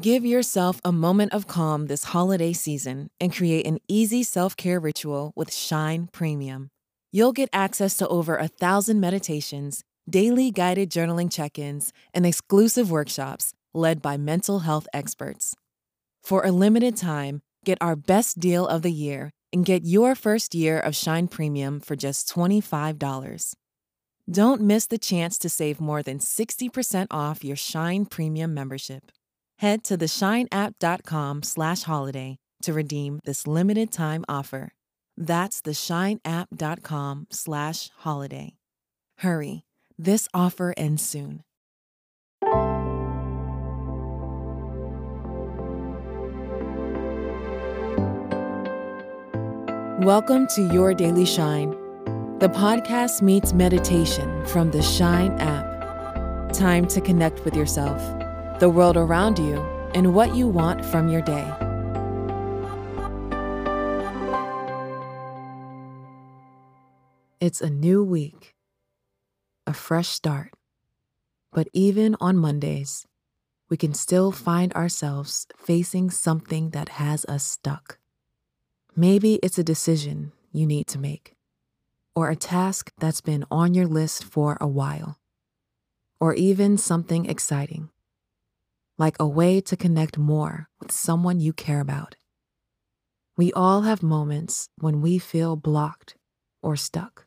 Give yourself a moment of calm this holiday season and create an easy self care ritual with Shine Premium. You'll get access to over a thousand meditations, daily guided journaling check ins, and exclusive workshops led by mental health experts. For a limited time, get our best deal of the year and get your first year of Shine Premium for just $25. Don't miss the chance to save more than 60% off your Shine Premium membership. Head to theshineapp.com slash holiday to redeem this limited time offer. That's theshineapp.com slash holiday. Hurry, this offer ends soon. Welcome to Your Daily Shine. The podcast meets meditation from the Shine app. Time to connect with yourself, the world around you, and what you want from your day. It's a new week, a fresh start. But even on Mondays, we can still find ourselves facing something that has us stuck. Maybe it's a decision you need to make, or a task that's been on your list for a while, or even something exciting, like a way to connect more with someone you care about. We all have moments when we feel blocked or stuck,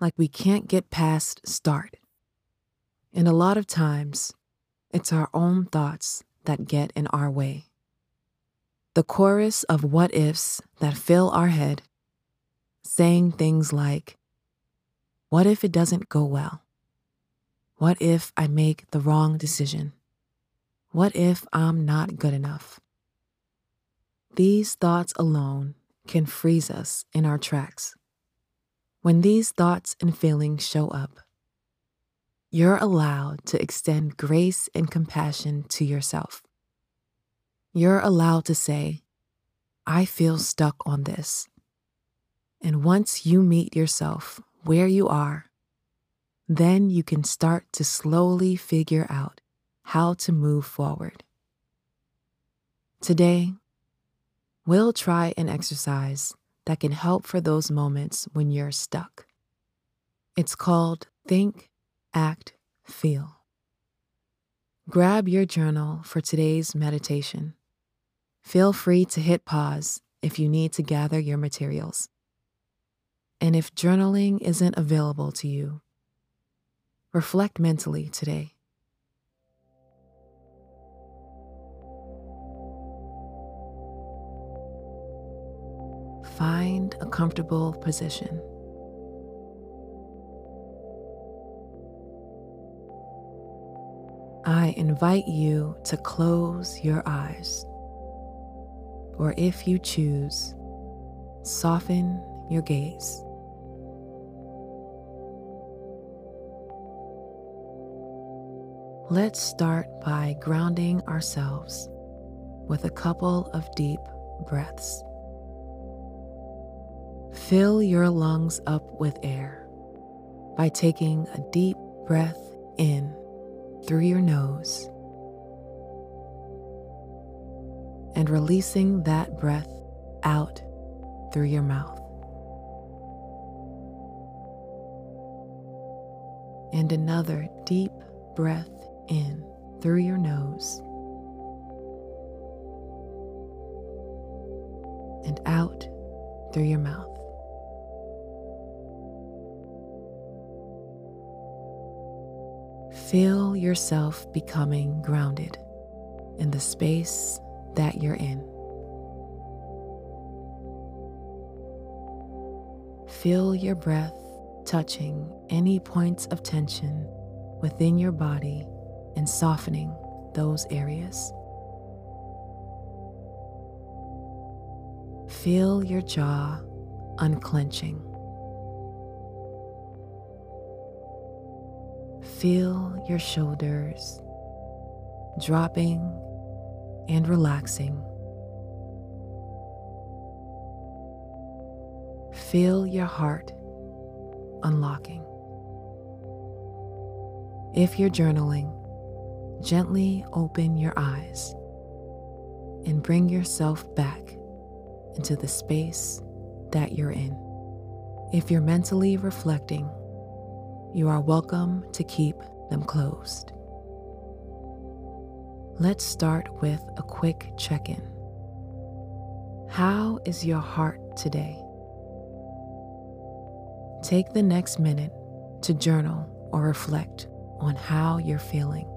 like we can't get past start. And a lot of times, it's our own thoughts that get in our way the chorus of what ifs that fill our head, saying things like, What if it doesn't go well? What if I make the wrong decision? What if I'm not good enough? These thoughts alone can freeze us in our tracks. When these thoughts and feelings show up, you're allowed to extend grace and compassion to yourself you're allowed to say, I feel stuck on this. And once you meet yourself where you are, then you can start to slowly figure out how to move forward. Today, we'll try an exercise that can help for those moments when you're stuck. It's called Think, Act, Feel. Grab your journal for today's meditation Feel free to hit pause if you need to gather your materials. And if journaling isn't available to you, reflect mentally today. Find a comfortable position. I invite you to close your eyes or if you choose, soften your gaze. Let's start by grounding ourselves with a couple of deep breaths. Fill your lungs up with air by taking a deep breath in through your nose and releasing that breath out through your mouth. And another deep breath in through your nose and out through your mouth. Feel yourself becoming grounded in the space that you're in. Feel your breath touching any points of tension within your body and softening those areas. Feel your jaw unclenching. Feel your shoulders dropping and relaxing. Feel your heart unlocking. If you're journaling, gently open your eyes and bring yourself back into the space that you're in. If you're mentally reflecting, you are welcome to keep them closed. Let's start with a quick check in. How is your heart today? Take the next minute to journal or reflect on how you're feeling.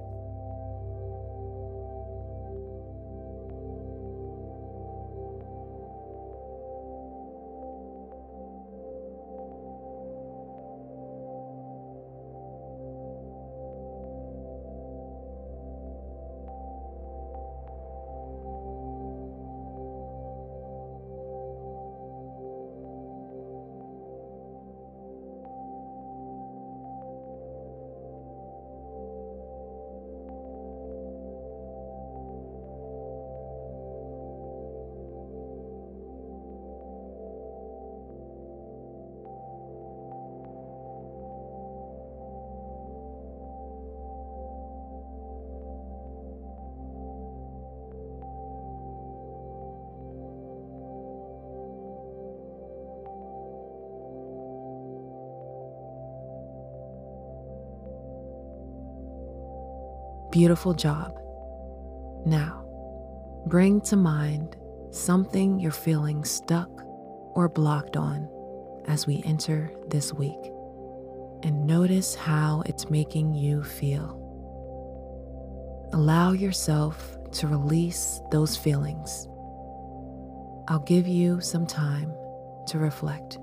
Beautiful job. Now, bring to mind something you're feeling stuck or blocked on as we enter this week and notice how it's making you feel. Allow yourself to release those feelings. I'll give you some time to reflect.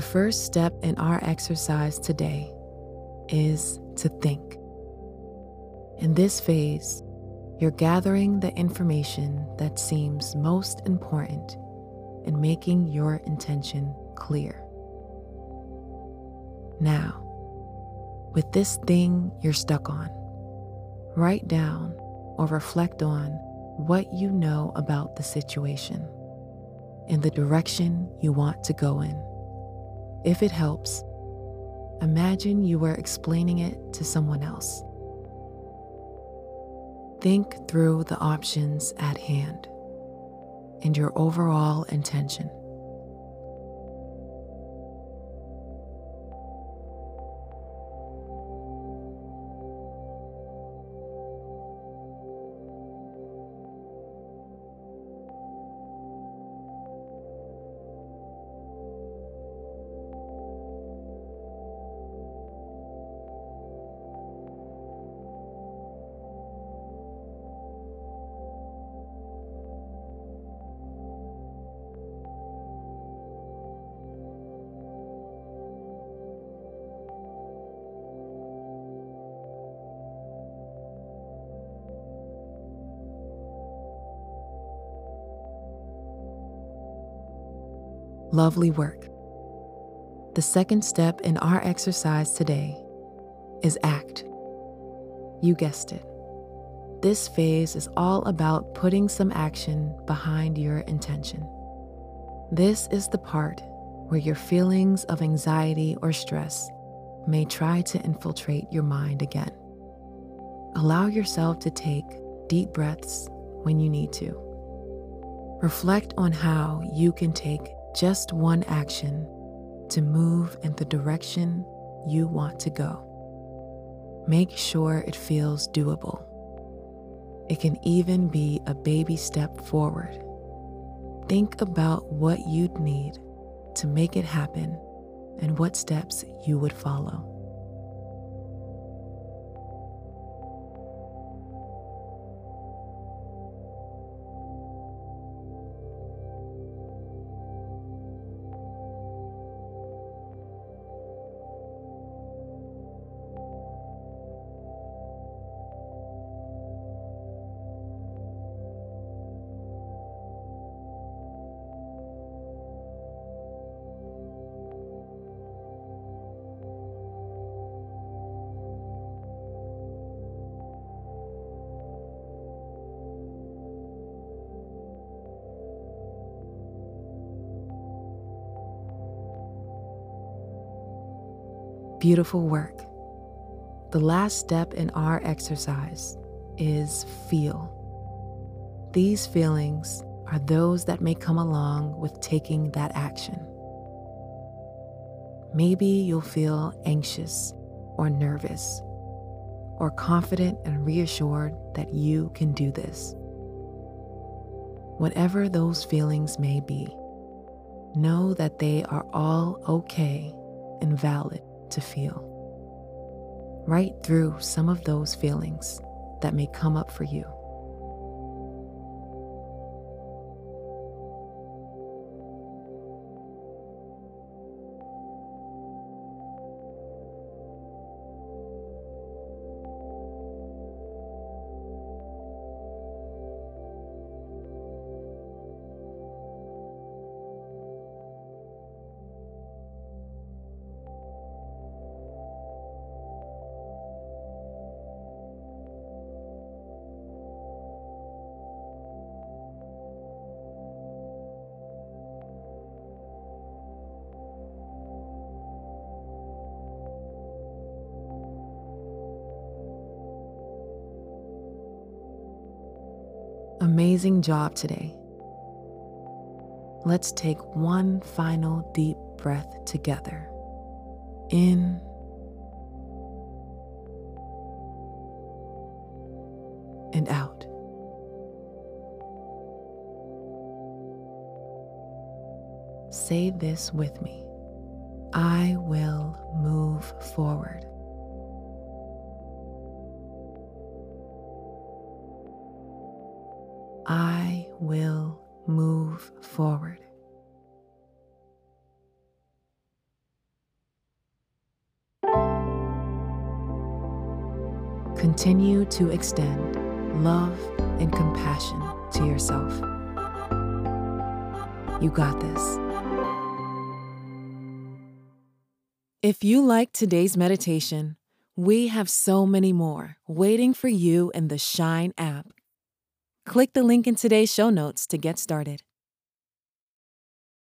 The first step in our exercise today is to think. In this phase, you're gathering the information that seems most important and making your intention clear. Now, with this thing you're stuck on, write down or reflect on what you know about the situation and the direction you want to go in. If it helps, imagine you were explaining it to someone else. Think through the options at hand and your overall intention. Lovely work. The second step in our exercise today is act. You guessed it. This phase is all about putting some action behind your intention. This is the part where your feelings of anxiety or stress may try to infiltrate your mind again. Allow yourself to take deep breaths when you need to. Reflect on how you can take just one action to move in the direction you want to go. Make sure it feels doable. It can even be a baby step forward. Think about what you'd need to make it happen and what steps you would follow. Beautiful work. The last step in our exercise is feel. These feelings are those that may come along with taking that action. Maybe you'll feel anxious or nervous, or confident and reassured that you can do this. Whatever those feelings may be, know that they are all okay and valid to feel. Write through some of those feelings that may come up for you. Amazing job today. Let's take one final deep breath together. In and out. Say this with me I will move forward. Move forward. Continue to extend love and compassion to yourself. You got this. If you like today's meditation, we have so many more waiting for you in the Shine app. Click the link in today's show notes to get started.